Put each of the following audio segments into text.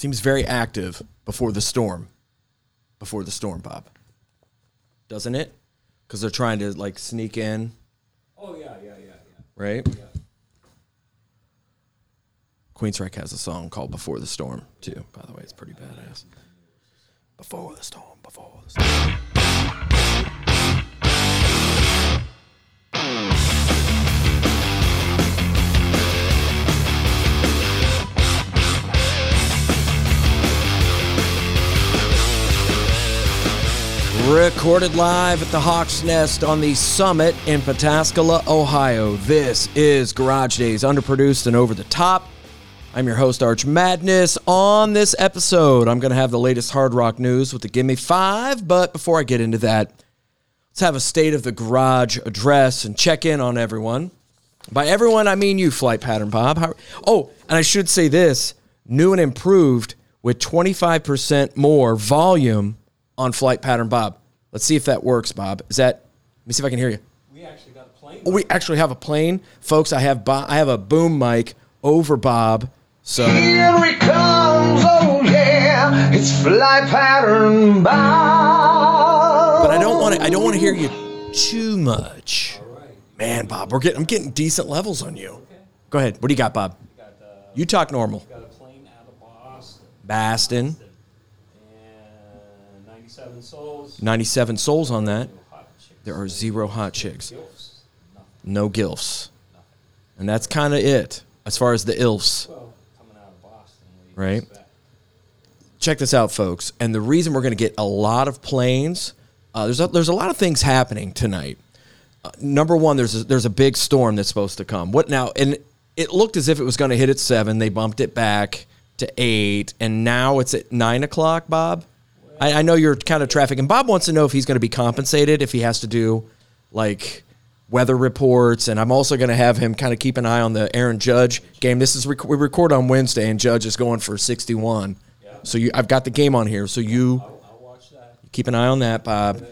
Seems very active before the storm. Before the storm, Bob. Doesn't it? Because they're trying to like sneak in, Oh yeah, yeah, yeah, yeah. right? Queensryche has a song called Before the Storm, too, by the way. It's pretty badass. Before the storm, before the storm. Recorded live at the Hawk's Nest on the summit in Pataskala, Ohio. This is Garage Days, underproduced and over the top. I'm your host, Arch Madness. On this episode, I'm going to have the latest hard rock news with the Gimme Five. But before I get into that, let's have a state of the garage address and check in on everyone. By everyone, I mean you, Flight Pattern Bob. How, oh, and I should say this new and improved with 25% more volume on Flight Pattern Bob. Let's see if that works, Bob. Is that, let me see if I can hear you. We actually got a plane. Oh, we actually have a plane, folks. I have Bob, I have a boom mic over Bob. So Here he comes, oh yeah, it's fly pattern Bob. but I don't want to. I don't want to hear you too much. Man, Bob, we're getting. I'm getting decent levels on you. Go ahead. What do you got, Bob? got, uh, You talk normal. got a plane out of Boston Baston, and 97 souls. 97 souls on that. There are zero hot chicks, no gilfs, and that's kind of it as far as the ilfs. Well, coming out of Boston. what do you Right. check this out, folks. And the reason we're going to get a lot of planes, uh, there's a, there's a lot of things happening tonight. Uh, number one, there's a, there's a big storm that's supposed to come. What now? And it looked as if it was going to hit at seven. They bumped it back to eight, and now it's at nine o'clock. Bob, I, I know you're kind of traffic, and Bob wants to know if he's going to be compensated if he has to do like weather reports, and I'm also going to have him kind of keep an eye on the Aaron Judge game. This is rec- we record on Wednesday, and Judge is going for 61. Yeah. So you, I've got the game on here. So you I'll, I'll watch that. keep an eye on that, Bob.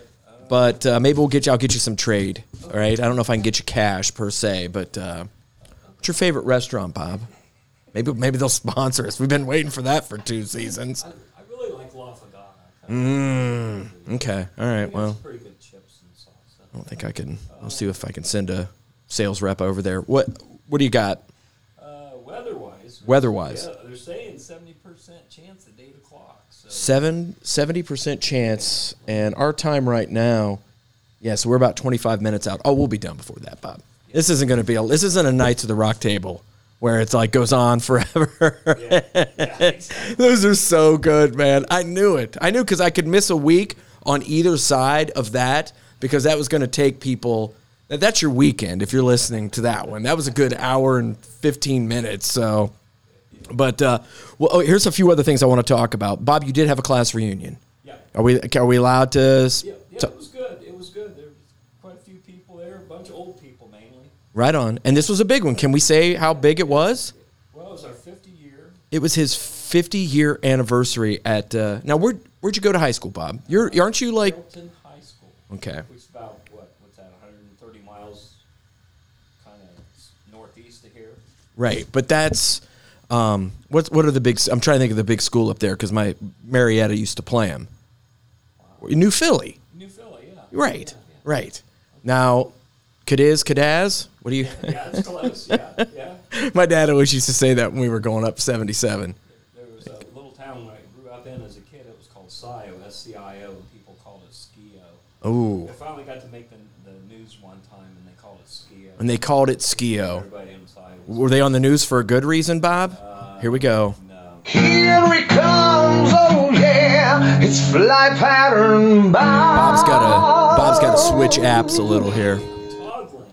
But uh, maybe we'll get you. I'll get you some trade. All right. I don't know if I can get you cash per se, but uh, what's your favorite restaurant, Bob? Maybe maybe they'll sponsor us. We've been waiting for that for two seasons. I, I really like La Fagana. Okay. All right. Well, pretty good chips and salsa. I don't think I can. I'll see if I can send a sales rep over there. What What do you got? Uh, weather-wise. Weather-wise. Yeah, they're saying 70% chance at 8 o'clock. So Seven seventy percent chance, and our time right now. Yeah, so we're about twenty five minutes out. Oh, we'll be done before that, Bob. This isn't going to be a. This isn't a Knights of the Rock table where it's like goes on forever. Those are so good, man. I knew it. I knew because I could miss a week on either side of that because that was going to take people. That's your weekend if you're listening to that one. That was a good hour and 15 minutes. So, but uh, well, oh, here's a few other things I want to talk about. Bob, you did have a class reunion. Yeah. Are we are we allowed to? Yeah, yeah, to- it was good. It was good. There was quite a few people there, a bunch of old people mainly. Right on. And this was a big one. Can we say how big it was? Well, it was our 50 year. It was his 50 year anniversary at. Uh, now, where where'd you go to high school, Bob? You're aren't you like? Hilton High School. Okay. Which is about, what, what's that, 130 miles kind of northeast of here? Right, but that's um, what what are the big? I'm trying to think of the big school up there because my Marietta used to play him. New Philly, New Philly, yeah. right, right. Now, Cadiz, Cadaz. What do you? Yeah, it's close. Yeah, yeah. my dad always used to say that when we were going up 77. There was a little town where I grew up in as a kid. It was called Scio, S-C-I-O, and people called it Skio. Oh, I finally got to make the, the news one time, and they called it Skio. and they called it Skio. Everybody inside was Were they on the news for a good reason, Bob? Uh, here we go. no. Here it comes, oh yeah, it's fly pattern Bob. Bob's got to Bob's got to switch apps a little here.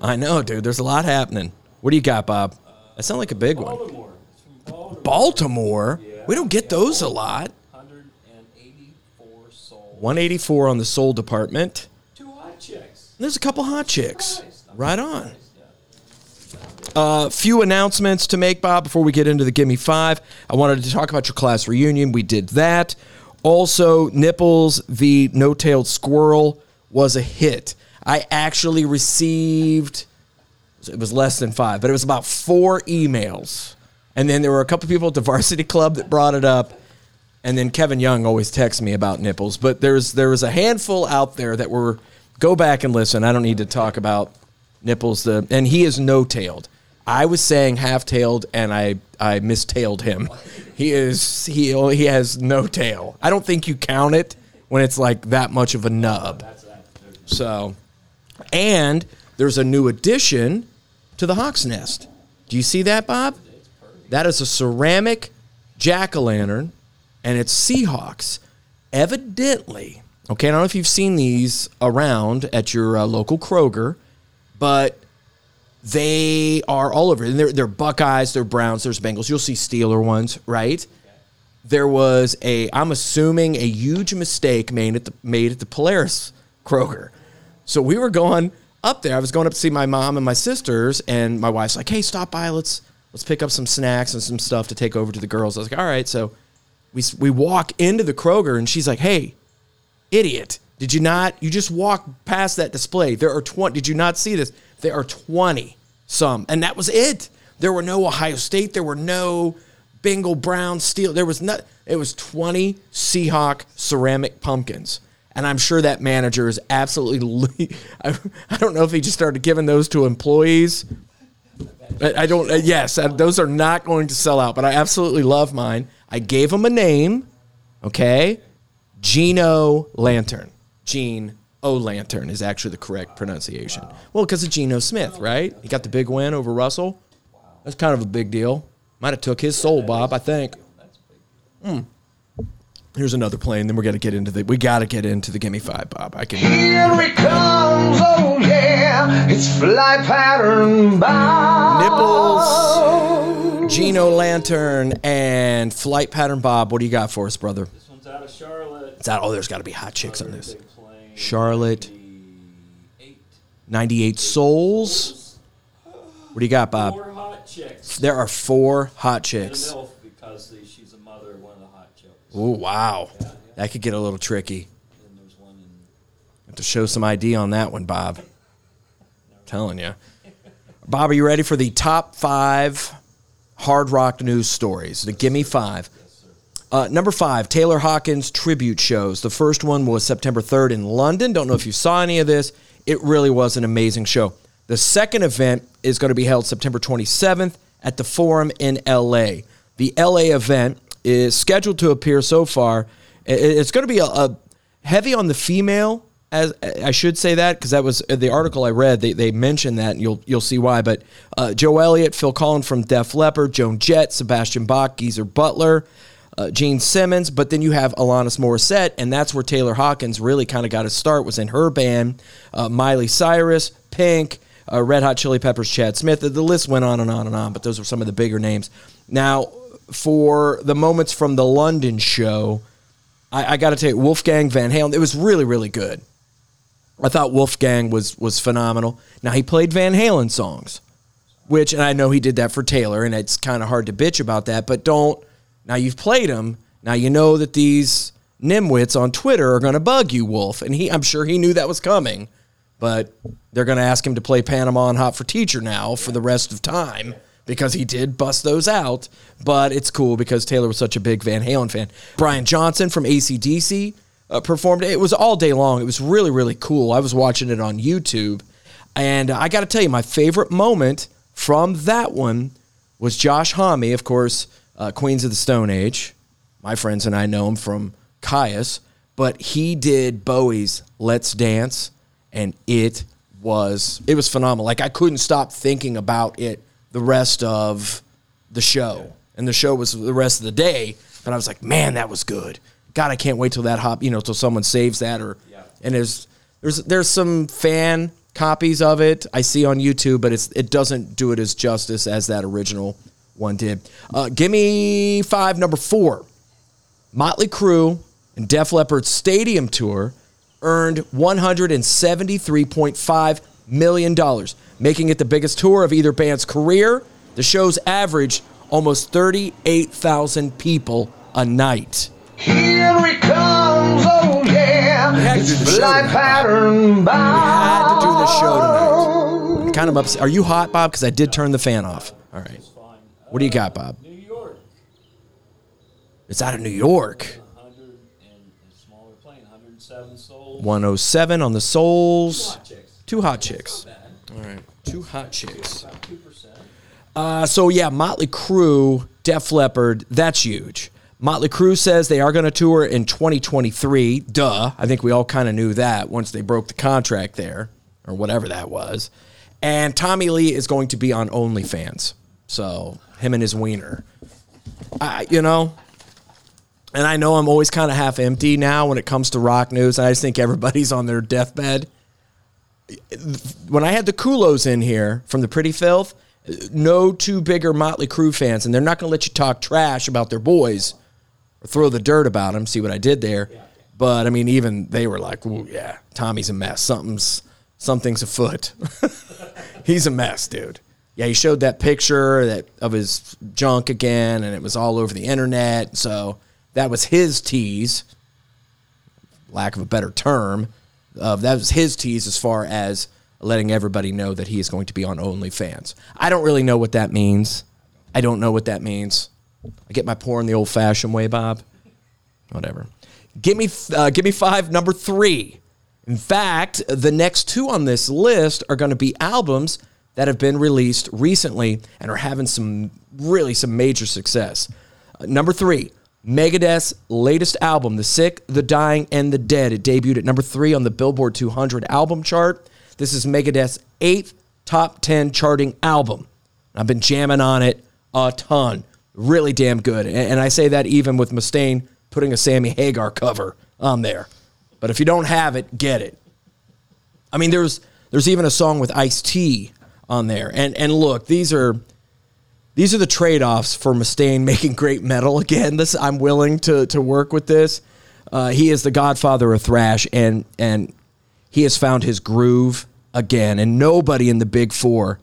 I know, dude. There's a lot happening. What do you got, Bob? That sounds like a big one. Baltimore. Baltimore. Baltimore. Yeah, We don't get yeah. those a lot. 184 souls. 184 on the soul department. Two hot chicks. There's a couple hot chicks. Right on. A few announcements to make, Bob, before we get into the Gimme Five. I wanted to talk about your class reunion. We did that. Also, Nipples the No Tailed Squirrel was a hit. I actually received, it was less than five, but it was about four emails. And then there were a couple people at the varsity club that brought it up. and then Kevin Young always texts me about nipples. But there's there was a handful out there that were go back and listen. I don't need to talk about nipples. The and he is no tailed. I was saying half tailed, and I I mistailed him. He is he he has no tail. I don't think you count it when it's like that much of a nub. So, and there's a new addition to the Hawk's Nest. Do you see that, Bob? That is a ceramic jack o' lantern, and it's Seahawks. Evidently, okay, I don't know if you've seen these around at your uh, local Kroger, but they are all over. And they're, they're Buckeyes, they're Browns, there's Bengals. You'll see Steeler ones, right? There was a, I'm assuming, a huge mistake made at the made at the Polaris Kroger. So we were going up there. I was going up to see my mom and my sisters, and my wife's like, "Hey, stop by. Let's let's pick up some snacks and some stuff to take over to the girls." I was like, "All right." So we we walk into the Kroger, and she's like, "Hey, idiot! Did you not? You just walked past that display. There are twenty. Did you not see this? There are twenty some, and that was it. There were no Ohio State. There were no Bengal Brown Steel. There was not. It was twenty Seahawk ceramic pumpkins. And I'm sure that manager is absolutely. I, I don't know if he just started giving those to employees. I, I don't. Uh, yes, uh, those are not going to sell out. But I absolutely love mine. I gave him a name. Okay, Geno Lantern. Gene O Lantern is actually the correct pronunciation. Well, because of Geno Smith, right? He got the big win over Russell. That's kind of a big deal. Might have took his soul, Bob. I think. Hmm. Here's another plane. Then we're gonna get into the. We gotta get into the gimme five, Bob. I can. Here it comes, oh yeah, it's fly pattern Bob. Nipples, Geno Lantern, and Flight Pattern Bob. What do you got for us, brother? This one's out of Charlotte. It's out. Oh, there's got to be hot chicks on this. Charlotte, Eight. 98 souls. What do you got, Bob? Four hot chicks. There are four hot chicks. Because the, she's a mother of one of the Oh wow, that could get a little tricky. Have to show some ID on that one, Bob. telling you. Bob, are you ready for the top five hard rock news stories? The Gimme Five. Uh, number five, Taylor Hawkins tribute shows. The first one was September 3rd in London. Don't know if you saw any of this. It really was an amazing show. The second event is going to be held September 27th at the Forum in LA. The LA event is scheduled to appear so far. It's going to be a, a heavy on the female as I should say that because that was uh, the article I read. They, they mentioned that, and you'll you'll see why. But uh, Joe Elliott, Phil Collen from Def Leppard, Joan Jett, Sebastian Bach, Geezer Butler, uh, Gene Simmons. But then you have Alanis Morissette, and that's where Taylor Hawkins really kind of got his start. Was in her band, uh, Miley Cyrus, Pink, uh, Red Hot Chili Peppers, Chad Smith. The, the list went on and on and on. But those were some of the bigger names. Now, for the moments from the London show. I, I got to tell you, Wolfgang Van Halen. It was really, really good. I thought Wolfgang was was phenomenal. Now he played Van Halen songs, which and I know he did that for Taylor, and it's kind of hard to bitch about that. But don't now you've played him. Now you know that these nimwits on Twitter are going to bug you, Wolf, and he I'm sure he knew that was coming. But they're going to ask him to play Panama and Hot for Teacher now for the rest of time because he did bust those out. But it's cool because Taylor was such a big Van Halen fan. Brian Johnson from ACDC uh, performed. It was all day long. It was really, really cool. I was watching it on YouTube. And I got to tell you, my favorite moment from that one was Josh Homme, of course, uh, Queens of the Stone Age. My friends and I know him from Kyuss, but he did Bowie's Let's Dance, and it was it was phenomenal. Like I couldn't stop thinking about it the rest of the show, and the show was the rest of the day. But I was like, man, that was good. God, I can't wait till that hop, you know, till someone saves that or Yeah. and there's there's there's some fan copies of it I see on YouTube, but it's it doesn't do it as justice as that original one did. Uh, give me five, number four. Motley Crue and Def Leppard's stadium tour earned $173.5 million, dollars, making it the biggest tour of either band's career. The shows averaged almost 38,000 people a night. Here it comes, oh yeah, had to do the show fly tonight, pattern had to do the show bound. tonight. Kind of upset. Are you hot, Bob? Because I did turn the fan off. All right. What do you got, Bob? New York. It's out of New York. 100 and smaller plane, 107 souls. 107 on the Souls. Two hot chicks. All right. Two hot chicks. Uh, so yeah, Motley Crue, Def Leppard, that's huge. Motley Crue says they are going to tour in 2023. Duh. I think we all kind of knew that once they broke the contract there, or whatever that was. And Tommy Lee is going to be on OnlyFans. So him and his wiener. I, you know, and I know I'm always kind of half empty now when it comes to rock news. I just think everybody's on their deathbed. When I had the Kulos in here from the Pretty Filth, no two bigger Motley Crue fans, and they're not going to let you talk trash about their boys or throw the dirt about them. See what I did there? But I mean, even they were like, "Ooh, yeah, Tommy's a mess. Something's something's afoot. He's a mess, dude." Yeah, he showed that picture that of his junk again, and it was all over the internet. So that was his tease, lack of a better term. Uh, that was his tease as far as letting everybody know that he is going to be on OnlyFans. I don't really know what that means. I don't know what that means. I get my porn the old-fashioned way, Bob. Whatever. Give me, uh, give me five. Number three. In fact, the next two on this list are going to be albums that have been released recently and are having some really some major success. Uh, number three, Megadeth's latest album, The Sick, The Dying, and The Dead. It debuted at number three on the Billboard 200 album chart. This is Megadeth's eighth top 10 charting album. I've been jamming on it a ton. Really damn good. And, I say that even with Mustaine putting a Sammy Hagar cover on there. But if you don't have it, get it. I mean, there's there's even a song with Ice T on there. And and look, these are these are the trade-offs for Mustaine making great metal again. This I'm willing to to work with this. Uh, he is the godfather of thrash, and and he has found his groove again. And nobody in the big four,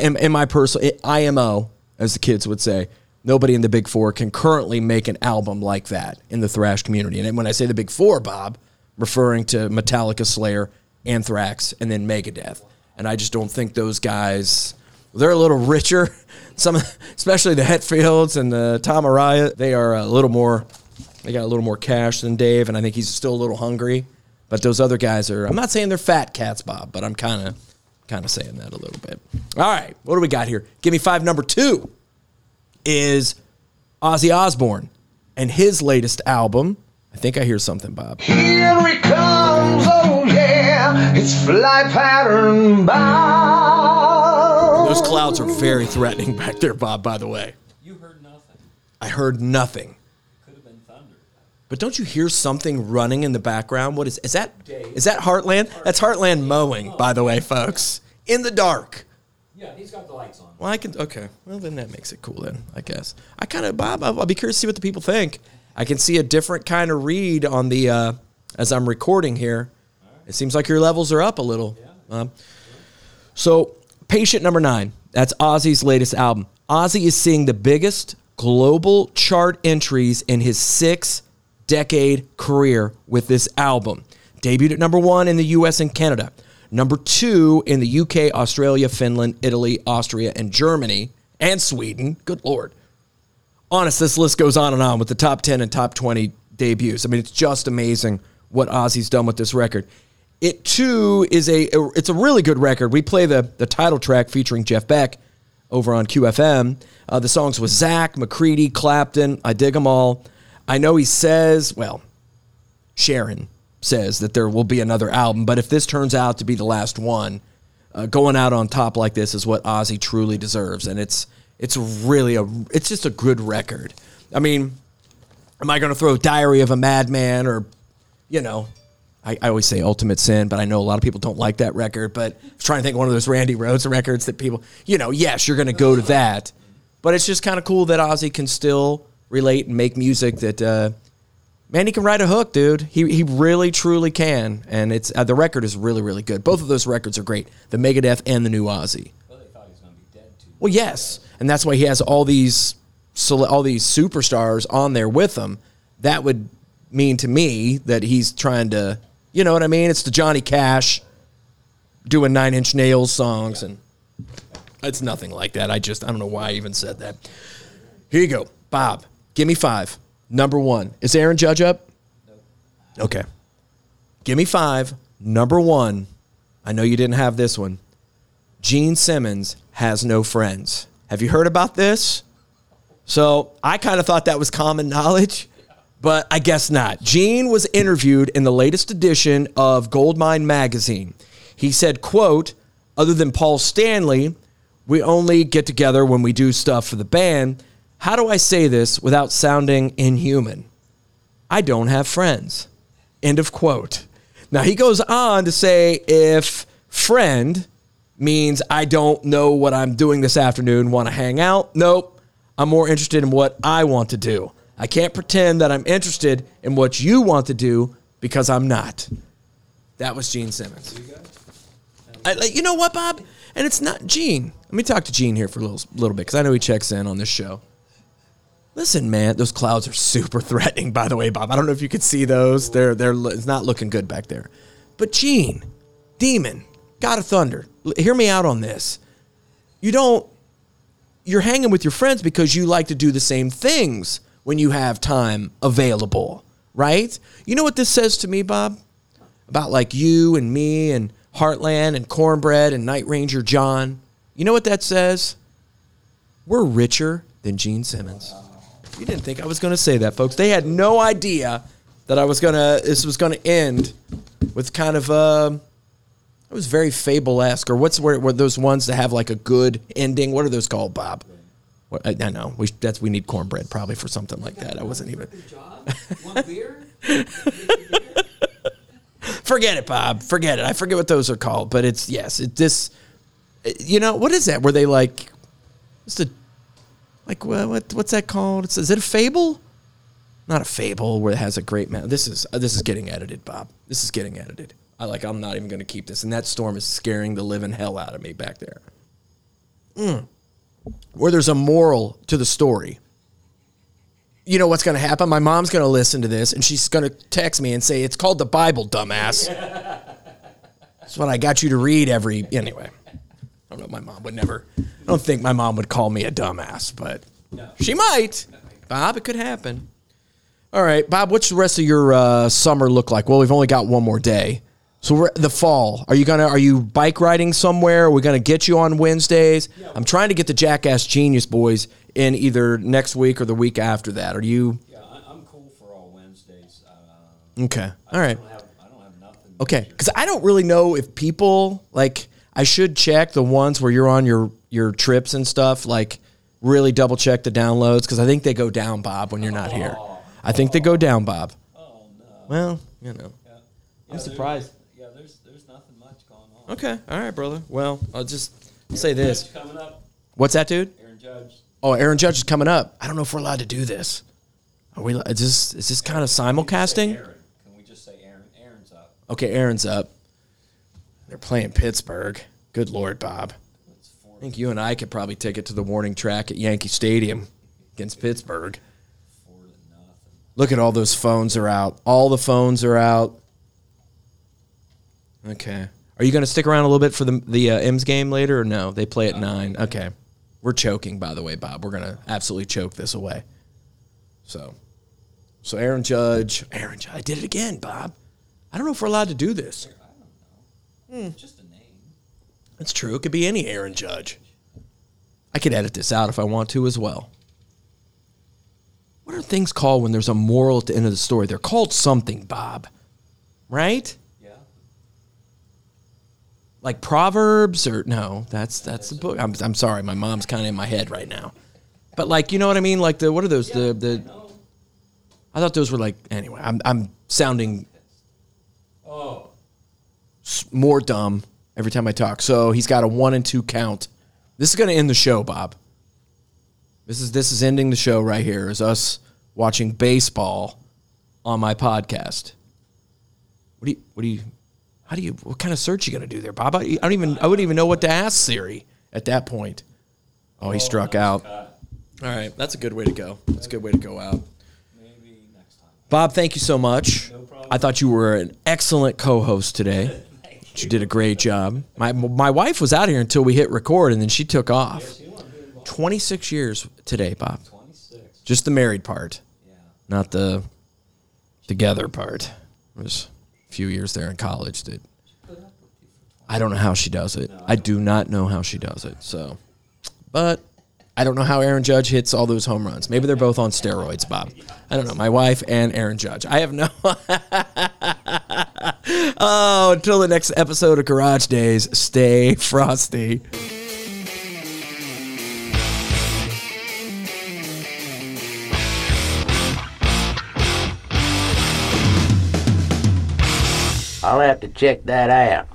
in, in my personal IMO, as the kids would say, nobody in the big four can currently make an album like that in the thrash community. And when I say the big four, Bob, referring to Metallica, Slayer, Anthrax, and then Megadeth. And I just don't think those guys. They're a little richer. Some, especially the Hetfields and the Tom Araya, they are a little more. They got a little more cash than Dave, and I think he's still a little hungry. But those other guys are. I'm not saying they're fat cats, Bob, but I'm kind of, kind of saying that a little bit. All right, what do we got here? Give me five. Number two is Ozzy Osbourne and his latest album. I think I hear something, Bob. Here he comes, oh yeah, it's fly pattern bound. Those clouds are very threatening back there, Bob. By the way, You heard nothing. I heard nothing. Could have been thunder. But don't you hear something running in the background? What is is that? Is that Heartland? That's Heartland mowing, by the way, folks. In the dark. Yeah, he's got the lights on. Well, I can. Okay. Well, then that makes it cool. Then I guess I kind of Bob. I'll, I'll be curious to see what the people think. I can see a different kind of read on the uh, as I'm recording here. It seems like your levels are up a little. Um, so, patient number nine. That's Ozzy's latest album. Ozzy is seeing the biggest global chart entries in his six decade career with this album. Debuted at number one in the US and Canada, number two in the UK, Australia, Finland, Italy, Austria, and Germany, and Sweden. Good Lord. Honest, this list goes on and on with the top 10 and top 20 debuts. I mean, it's just amazing what Ozzy's done with this record. It too is a it's a really good record. We play the the title track featuring Jeff Beck over on QFM. Uh, the songs with Zakk, McCready, Clapton. I dig them all. I know he says, well, Sharon says that there will be another album, but if this turns out to be the last one, uh, going out on top like this is what Ozzy truly deserves, and it's it's really a it's just a good record. I mean, am I going to throw Diary of a Madman or, you know, I, I always say Ultimate Sin, but I know a lot of people don't like that record. But I was trying to think of one of those Randy Rhoads records that people, you know, yes, you're going to go to that, but it's just kind of cool that Ozzy can still relate and make music that. Uh, Man, he can write a hook, dude. He he really truly can, and it's uh, the record is really really good. Both of those records are great. The Megadeth and the new Ozzy. Well, they thought he was going to be dead too. Well, yes, and that's why he has all these all these superstars on there with him. That would mean to me that he's trying to, you know what I mean? It's the Johnny Cash doing Nine Inch Nails songs, and it's nothing like that. I just I don't know why I even said that. Here you go, Bob. Give me five. Number one. Is Aaron Judge up? Okay. Give me five. Number one. I know you didn't have this one. Gene Simmons has no friends. Have you heard about this? So I kind of thought that was common knowledge, but I guess not. Gene was interviewed in the latest edition of Goldmine magazine. He said, quote, other than Paul Stanley, we only get together when we do stuff for the band. How do I say this without sounding inhuman? I don't have friends. End of quote. Now he goes on to say if friend means I don't know what I'm doing this afternoon, want to hang out, nope. I'm more interested in what I want to do. I can't pretend that I'm interested in what you want to do because I'm not. That was Gene Simmons. I, like, you know what, Bob? And it's not Gene. Let me talk to Gene here for a little, little bit because I know he checks in on this show. Listen, man, those clouds are super threatening. By the way, Bob, I don't know if you could see those. They're they're it's not looking good back there. But Gene, Demon, God of Thunder, hear me out on this. You don't. You're hanging with your friends because you like to do the same things when you have time available, right? You know what this says to me, Bob? About like you and me and Heartland and Cornbread and Night Ranger John. You know what that says? We're richer than Gene Simmons. You didn't think I was going to say that, folks. They had no idea that I was going to. This was going to end with kind of um It was very fable-esque. Or what's where, where those ones that have like a good ending? What are those called, Bob? What, I, know we that's we need cornbread probably for something like that. I wasn't even. Forget it, Bob. Forget it. I forget what those are called, but it's yes. It this. You know what is that? Were they like? What's the like what, what what's that called? It's, is it a fable? Not a fable where it has a great man. This is uh, this is getting edited, Bob. This is getting edited. I like. I'm not even going to keep this. And that storm is scaring the living hell out of me back there. Mm. Where there's a moral to the story. You know what's going to happen? My mom's going to listen to this and she's going to text me and say it's called the Bible, dumbass. That's what I got you to read every anyway. I don't know. My mom would never. I don't think my mom would call me a dumbass, but she might. Bob, it could happen. All right, Bob. What's the rest of your uh, summer look like? Well, we've only got one more day. So the fall. Are you gonna? Are you bike riding somewhere? Are we gonna get you on Wednesdays? I'm trying to get the Jackass Genius boys in either next week or the week after that. Are you Yeah, I'm cool for all Wednesdays. Uh, okay? All right. Don't have, I don't have nothing. Okay, because I don't really know if people like. I should check the ones where you're on your your trips and stuff. Like, really double check the downloads because I think they go down, Bob, when you're not here. I think they go down, Bob. Oh no. Well, you know. Yeah. I'm surprised. There's there's nothing much going on. Okay, all right, brother. Well, I'll just say this. Coming up. What's that, dude? Aaron Judge. Oh, Aaron Judge is coming up. I don't know if we're allowed to do this. Are we? Is this is this kind of simulcasting? Aaron. Can we just say Aaron? Aaron's up. Okay, Aaron's up. They're playing Pittsburgh. Good lord, Bob. It's four I think you and I could probably take it to the warning track at Yankee Stadium against Pittsburgh. four to nothing. Look at all those phones are out. All the phones are out. Okay. Are you going to stick around a little bit for the the uh, M's game later or no? They play at nine. Okay. We're choking, by the way, Bob. We're going to absolutely choke this away. So, so Aaron Judge, Aaron Judge, I did it again, Bob. I don't know if we're allowed to do this. I don't know. It's just a name. That's true. It could be any Aaron Judge. I could edit this out if I want to as well. What are things called when there's a moral at the end of the story? They're called something, Bob. Right? Like Proverbs or no, that's that's the book. I'm I'm sorry, my mom's kind of in my head right now. But like, you know what I mean? Like the what are those the the. I thought those were like anyway, I'm I'm sounding Oh. more dumb every time I talk. So he's got a one and two count. This is going to end the show, Bob. This is this is ending the show right here. Is us watching baseball on my podcast. What do you? What do you? How do you? What kind of search you going to do there, Bob? I, I don't even. I wouldn't even know what to ask Siri at that point. Oh, he oh, struck out. All right, that's a good way to go. That's a good way to go out. Maybe next time. Bob, thank you so much. I thought you were an excellent co-host today. You did a great job. My my wife was out here until we hit record, and then she took off. She won't be involved. Twenty six years today, Bob. 26. Just the married part. Yeah. not the together part. It was few years there in college that I don't know how she does it. I do not know how she does it. So, but I don't know how Aaron Judge hits all those home runs. Maybe they're both on steroids, Bob. I don't know. My wife and Aaron Judge. I have no. oh, until the next episode of Garage Days, stay frosty. Have to check that out.